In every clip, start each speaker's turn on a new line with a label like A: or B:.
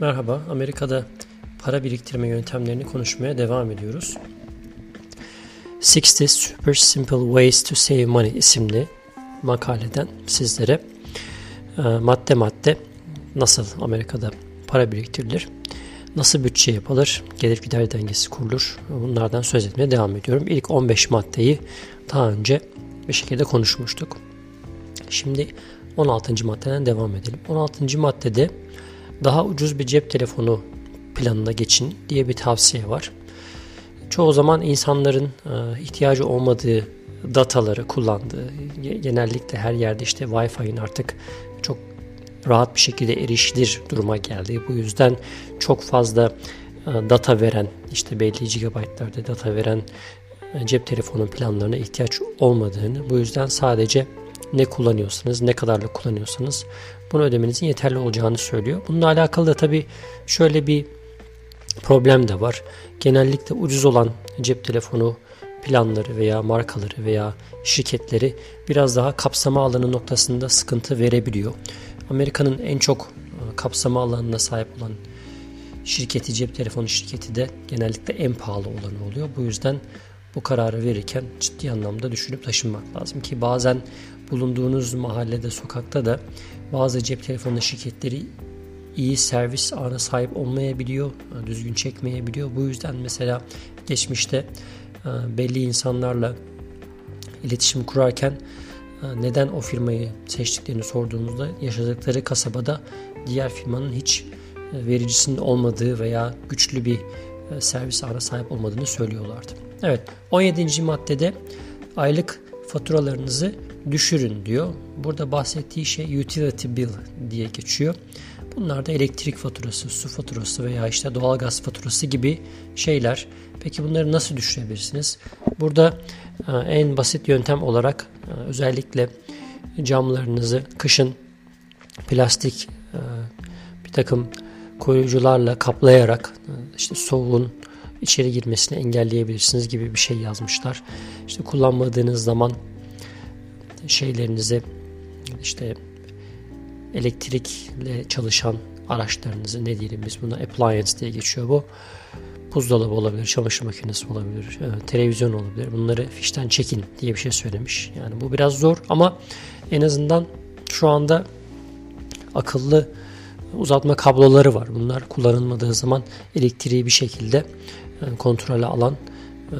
A: Merhaba, Amerika'da para biriktirme yöntemlerini konuşmaya devam ediyoruz. 60 Super Simple Ways to Save Money isimli makaleden sizlere e, madde madde nasıl Amerika'da para biriktirilir, nasıl bütçe yapılır, gelir gider dengesi kurulur bunlardan söz etmeye devam ediyorum. İlk 15 maddeyi daha önce bir şekilde konuşmuştuk. Şimdi 16. maddeden devam edelim. 16. maddede daha ucuz bir cep telefonu planına geçin diye bir tavsiye var. Çoğu zaman insanların e, ihtiyacı olmadığı dataları kullandığı, genellikle her yerde işte Wi-Fi'nin artık çok rahat bir şekilde erişilir duruma geldi. Bu yüzden çok fazla e, data veren, işte belli gigabaytlarda data veren e, cep telefonu planlarına ihtiyaç olmadığını, bu yüzden sadece ne kullanıyorsanız, ne kadarlık kullanıyorsanız bunu ödemenizin yeterli olacağını söylüyor. Bununla alakalı da tabii şöyle bir problem de var. Genellikle ucuz olan cep telefonu planları veya markaları veya şirketleri biraz daha kapsama alanı noktasında sıkıntı verebiliyor. Amerika'nın en çok e, kapsama alanına sahip olan şirketi cep telefonu şirketi de genellikle en pahalı olanı oluyor. Bu yüzden bu kararı verirken ciddi anlamda düşünüp taşınmak lazım ki bazen bulunduğunuz mahallede, sokakta da bazı cep telefonu şirketleri iyi servis ağına sahip olmayabiliyor, düzgün çekmeyebiliyor. Bu yüzden mesela geçmişte e, belli insanlarla iletişim kurarken e, neden o firmayı seçtiklerini sorduğumuzda yaşadıkları kasabada diğer firmanın hiç e, vericisinin olmadığı veya güçlü bir servis ağına sahip olmadığını söylüyorlardı. Evet 17. maddede aylık faturalarınızı düşürün diyor. Burada bahsettiği şey utility bill diye geçiyor. Bunlar da elektrik faturası, su faturası veya işte doğalgaz faturası gibi şeyler. Peki bunları nasıl düşürebilirsiniz? Burada e, en basit yöntem olarak e, özellikle camlarınızı kışın plastik e, bir takım koruyucularla kaplayarak işte soğuğun içeri girmesini engelleyebilirsiniz gibi bir şey yazmışlar. İşte kullanmadığınız zaman şeylerinizi işte elektrikle çalışan araçlarınızı ne diyelim biz buna appliance diye geçiyor bu. Buzdolabı olabilir, çamaşır makinesi olabilir, e, televizyon olabilir. Bunları fişten çekin diye bir şey söylemiş. Yani bu biraz zor ama en azından şu anda akıllı uzatma kabloları var. Bunlar kullanılmadığı zaman elektriği bir şekilde e, kontrole alan e,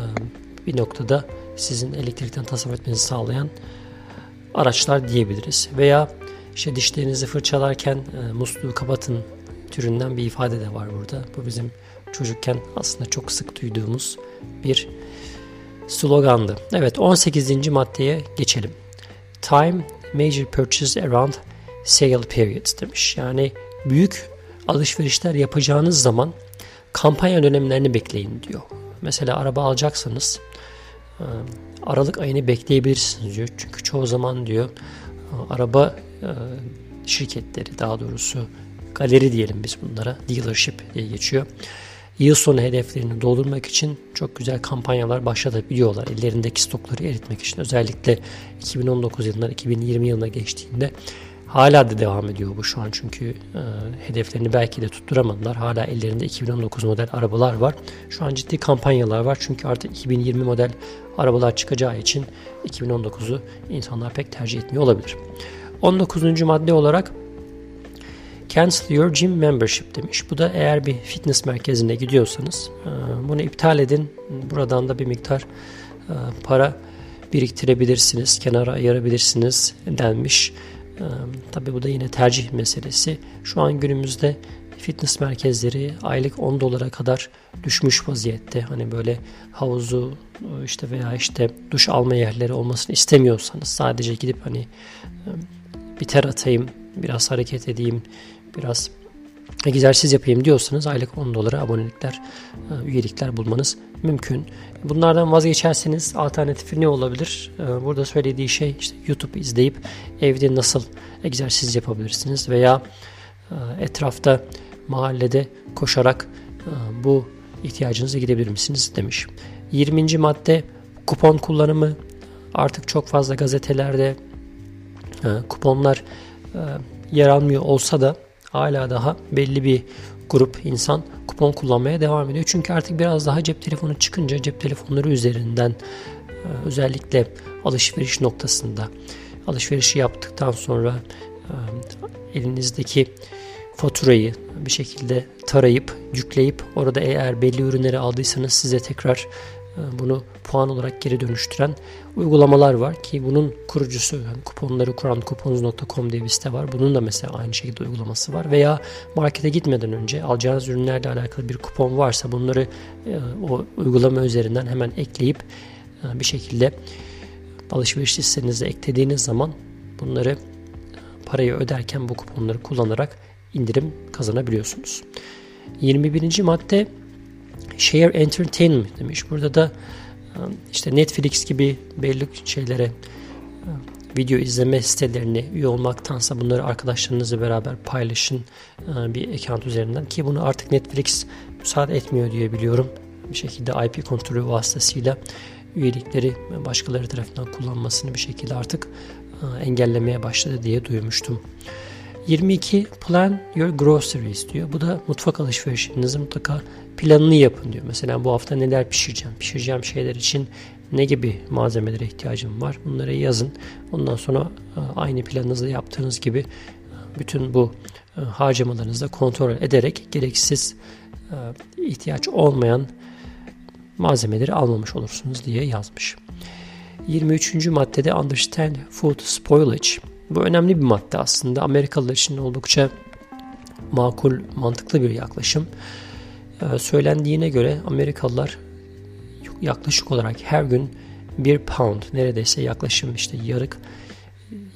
A: bir noktada sizin elektrikten tasarruf etmenizi sağlayan araçlar diyebiliriz. Veya işte dişlerinizi fırçalarken e, musluğu kapatın türünden bir ifade de var burada. Bu bizim çocukken aslında çok sık duyduğumuz bir slogandı. Evet 18. maddeye geçelim. Time major purchase around sale periods demiş. Yani büyük alışverişler yapacağınız zaman kampanya dönemlerini bekleyin diyor. Mesela araba alacaksanız e, Aralık ayını bekleyebilirsiniz diyor. Çünkü çoğu zaman diyor araba e, şirketleri daha doğrusu galeri diyelim biz bunlara dealership diye geçiyor. Yıl sonu hedeflerini doldurmak için çok güzel kampanyalar başlatabiliyorlar. Ellerindeki stokları eritmek için özellikle 2019 yılından 2020 yılına geçtiğinde hala da devam ediyor bu şu an çünkü e, hedeflerini belki de tutturamadılar. Hala ellerinde 2019 model arabalar var. Şu an ciddi kampanyalar var çünkü artık 2020 model arabalar çıkacağı için 2019'u insanlar pek tercih etmiyor olabilir. 19. madde olarak Cancel your gym membership demiş. Bu da eğer bir fitness merkezine gidiyorsanız e, bunu iptal edin. Buradan da bir miktar e, para biriktirebilirsiniz, kenara ayırabilirsiniz denmiş. E, Tabi bu da yine tercih meselesi. Şu an günümüzde fitness merkezleri aylık 10 dolara kadar düşmüş vaziyette. Hani böyle havuzu işte veya işte duş alma yerleri olmasını istemiyorsanız sadece gidip hani bir ter atayım, biraz hareket edeyim, biraz egzersiz yapayım diyorsanız aylık 10 dolara abonelikler, üyelikler bulmanız mümkün. Bunlardan vazgeçerseniz alternatifi ne olabilir? E, burada söylediği şey işte YouTube izleyip evde nasıl egzersiz yapabilirsiniz veya e, etrafta mahallede koşarak bu ihtiyacınızı gidebilir misiniz demiş. 20. madde kupon kullanımı artık çok fazla gazetelerde kuponlar yer almıyor olsa da hala daha belli bir grup insan kupon kullanmaya devam ediyor. Çünkü artık biraz daha cep telefonu çıkınca cep telefonları üzerinden e, özellikle alışveriş noktasında alışverişi yaptıktan sonra e, elinizdeki faturayı bir şekilde tarayıp yükleyip orada eğer belli ürünleri aldıysanız size tekrar bunu puan olarak geri dönüştüren uygulamalar var ki bunun kurucusu yani kuponları kuran kuponuz.com diye bir site var. Bunun da mesela aynı şekilde uygulaması var. Veya markete gitmeden önce alacağınız ürünlerle alakalı bir kupon varsa bunları e, o uygulama üzerinden hemen ekleyip e, bir şekilde alışveriş listenize eklediğiniz zaman bunları parayı öderken bu kuponları kullanarak indirim kazanabiliyorsunuz. 21. madde Share Entertainment demiş. Burada da e, işte Netflix gibi belli şeylere e, video izleme sitelerine üye olmaktansa bunları arkadaşlarınızla beraber paylaşın e, bir account üzerinden ki bunu artık Netflix müsaade etmiyor diye biliyorum. Bir şekilde IP kontrolü vasıtasıyla üyelikleri başkaları tarafından kullanmasını bir şekilde artık engellemeye başladı diye duymuştum. 22 Plan Your Groceries diyor. Bu da mutfak alışverişinizi mutlaka planını yapın diyor. Mesela bu hafta neler pişireceğim? Pişireceğim şeyler için ne gibi malzemelere ihtiyacım var? Bunları yazın. Ondan sonra e, aynı planınızı yaptığınız gibi e, bütün bu e, harcamalarınızı kontrol ederek gereksiz ihtiyaç olmayan malzemeleri almamış olursunuz diye yazmış. 23. maddede Understand Food Spoilage. Bu önemli bir madde aslında. Amerikalılar için oldukça makul, mantıklı bir yaklaşım. Ee, söylendiğine göre Amerikalılar yaklaşık olarak her gün bir pound neredeyse yaklaşım işte yarık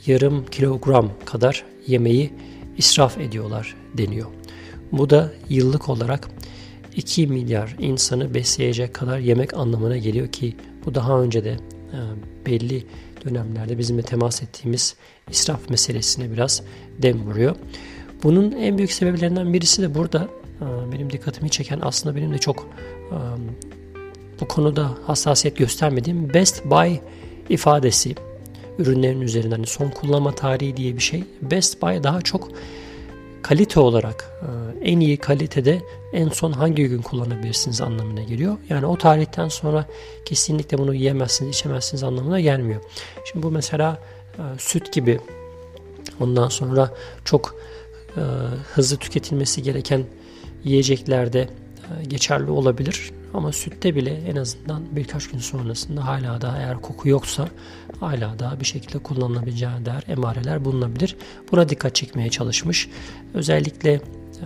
A: yarım kilogram kadar yemeği israf ediyorlar deniyor. Bu da yıllık olarak 2 milyar insanı besleyecek kadar yemek anlamına geliyor ki bu daha önce de e, belli dönemlerde bizimle temas ettiğimiz israf meselesine biraz dem vuruyor. Bunun en büyük sebeplerinden birisi de burada benim dikkatimi çeken aslında benim de çok bu konuda hassasiyet göstermediğim Best Buy ifadesi ürünlerin üzerinden hani son kullanma tarihi diye bir şey. Best Buy daha çok kalite olarak en iyi kalitede en son hangi gün kullanabilirsiniz anlamına geliyor. Yani o tarihten sonra kesinlikle bunu yiyemezsiniz, içemezsiniz anlamına gelmiyor. Şimdi bu mesela süt gibi ondan sonra çok hızlı tüketilmesi gereken yiyeceklerde e, geçerli olabilir. Ama sütte bile en azından birkaç gün sonrasında hala daha eğer koku yoksa hala daha bir şekilde kullanılabileceğine dair emareler bulunabilir. Buna dikkat çekmeye çalışmış. Özellikle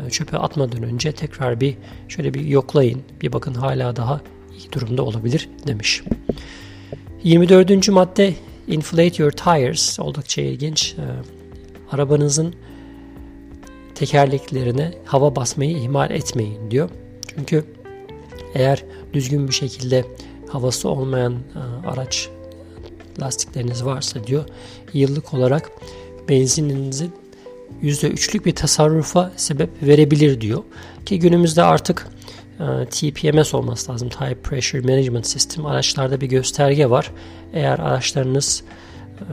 A: e, çöpe atmadan önce tekrar bir şöyle bir yoklayın. Bir bakın hala daha iyi durumda olabilir demiş. 24. madde Inflate your tires oldukça ilginç. E, arabanızın tekerleklerine hava basmayı ihmal etmeyin diyor. Çünkü eğer düzgün bir şekilde havası olmayan e, araç lastikleriniz varsa diyor yıllık olarak benzininizin %3'lük bir tasarrufa sebep verebilir diyor. Ki günümüzde artık e, TPMS olması lazım. Tire Pressure Management System araçlarda bir gösterge var. Eğer araçlarınız e,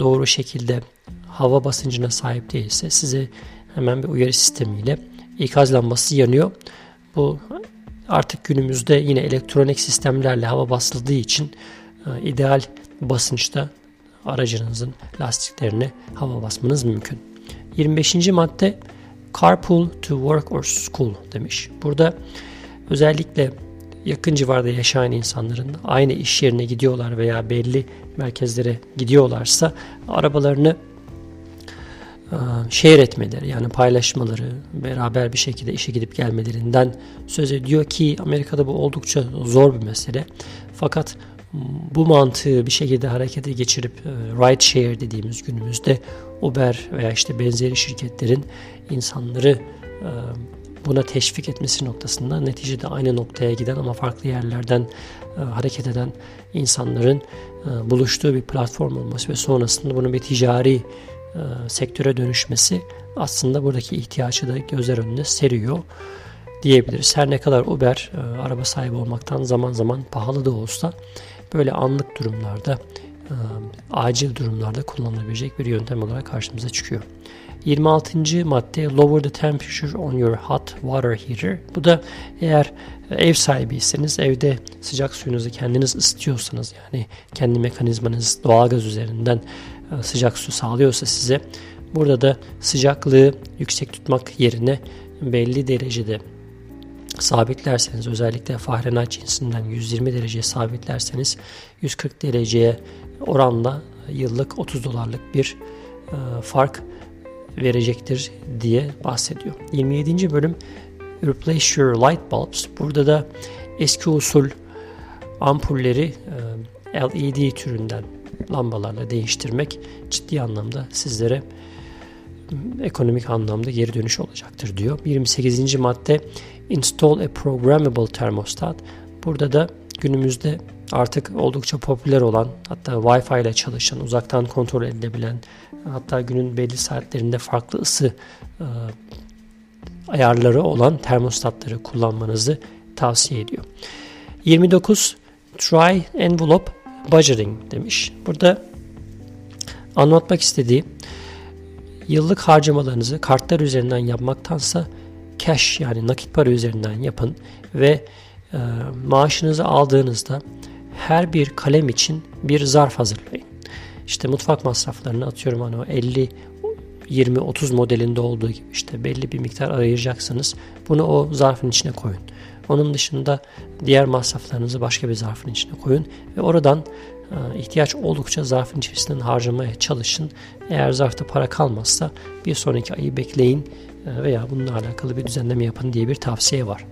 A: doğru şekilde hava basıncına sahip değilse size hemen bir uyarı sistemiyle ikaz lambası yanıyor. Bu artık günümüzde yine elektronik sistemlerle hava basıldığı için e, ideal basınçta aracınızın lastiklerine hava basmanız mümkün. 25. madde carpool to work or school demiş. Burada özellikle yakın civarda yaşayan insanların aynı iş yerine gidiyorlar veya belli merkezlere gidiyorlarsa arabalarını share etmeleri yani paylaşmaları, beraber bir şekilde işe gidip gelmelerinden söz ediyor ki Amerika'da bu oldukça zor bir mesele. Fakat bu mantığı bir şekilde harekete geçirip ride share dediğimiz günümüzde Uber veya işte benzeri şirketlerin insanları buna teşvik etmesi noktasında neticede aynı noktaya giden ama farklı yerlerden hareket eden insanların buluştuğu bir platform olması ve sonrasında bunun bir ticari e, sektöre dönüşmesi aslında buradaki ihtiyacı da gözler önüne seriyor diyebiliriz. Her ne kadar Uber e, araba sahibi olmaktan zaman zaman pahalı da olsa böyle anlık durumlarda acil durumlarda kullanılabilecek bir yöntem olarak karşımıza çıkıyor. 26. madde lower the temperature on your hot water heater. Bu da eğer ev sahibiyseniz evde sıcak suyunuzu kendiniz ısıtıyorsanız yani kendi mekanizmanız doğalgaz üzerinden e, sıcak su sağlıyorsa size burada da sıcaklığı yüksek tutmak yerine belli derecede sabitlerseniz özellikle Fahrenheit cinsinden 120 dereceye sabitlerseniz 140 dereceye oranla yıllık 30 dolarlık bir e, fark verecektir diye bahsediyor. 27. bölüm Replace Your Light Bulbs. Burada da eski usul ampulleri e, LED türünden lambalarla değiştirmek ciddi anlamda sizlere ekonomik anlamda geri dönüş olacaktır diyor. 28. madde Install a Programmable Thermostat. Burada da günümüzde artık oldukça popüler olan hatta Wi-Fi ile çalışan, uzaktan kontrol edilebilen hatta günün belli saatlerinde farklı ısı e, ayarları olan termostatları kullanmanızı tavsiye ediyor. 29 Try Envelope Budgeting demiş. Burada anlatmak istediği yıllık harcamalarınızı kartlar üzerinden yapmaktansa cash yani nakit para üzerinden yapın ve e, maaşınızı aldığınızda her bir kalem için bir zarf hazırlayın. İşte mutfak masraflarını atıyorum hani o 50 20 30 modelinde olduğu gibi işte belli bir miktar ayıracaksınız. Bunu o zarfın içine koyun. Onun dışında diğer masraflarınızı başka bir zarfın içine koyun ve oradan e, ihtiyaç oldukça zarfın içerisinden harcamaya çalışın. Eğer zarfta para kalmazsa bir sonraki ayı bekleyin e, veya bununla alakalı bir düzenleme yapın diye bir tavsiye var.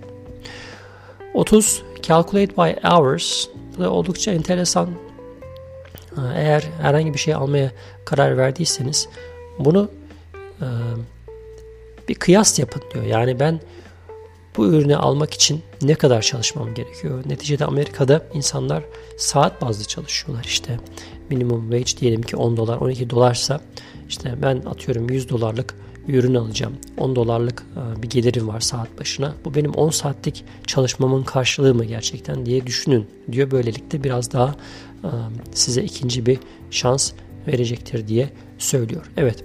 A: 30 Calculate by hours bu da oldukça enteresan. E, eğer herhangi bir şey almaya karar verdiyseniz bunu bir kıyas yapın diyor. Yani ben bu ürünü almak için ne kadar çalışmam gerekiyor? Neticede Amerika'da insanlar saat bazlı çalışıyorlar işte. Minimum wage diyelim ki 10 dolar 12 dolarsa işte ben atıyorum 100 dolarlık bir ürün alacağım. 10 dolarlık e, bir gelirim var saat başına. Bu benim 10 saatlik çalışmamın karşılığı mı gerçekten diye düşünün diyor. Böylelikle biraz daha e, size ikinci bir şans verecektir diye söylüyor. Evet.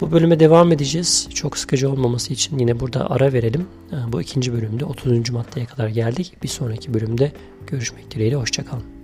A: Bu bölüme devam edeceğiz. Çok sıkıcı olmaması için yine burada ara verelim. Bu ikinci bölümde 30. maddeye kadar geldik. Bir sonraki bölümde görüşmek dileğiyle. Hoşçakalın.